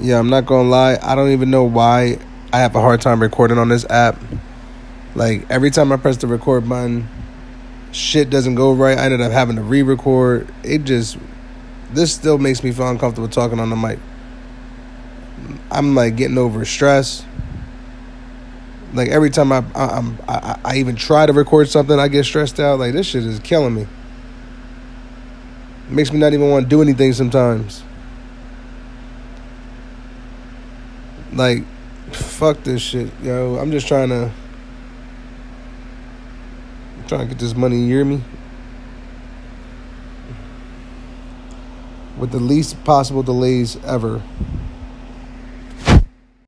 Yeah, I'm not gonna lie. I don't even know why I have a hard time recording on this app. Like every time I press the record button, shit doesn't go right. I ended up having to re-record. It just this still makes me feel uncomfortable talking on the mic. I'm like getting over stress. Like every time I I, I'm, I I even try to record something, I get stressed out. Like this shit is killing me. Makes me not even want to do anything sometimes. Like, fuck this shit, yo. I'm just trying to trying to get this money. You hear me? With the least possible delays ever.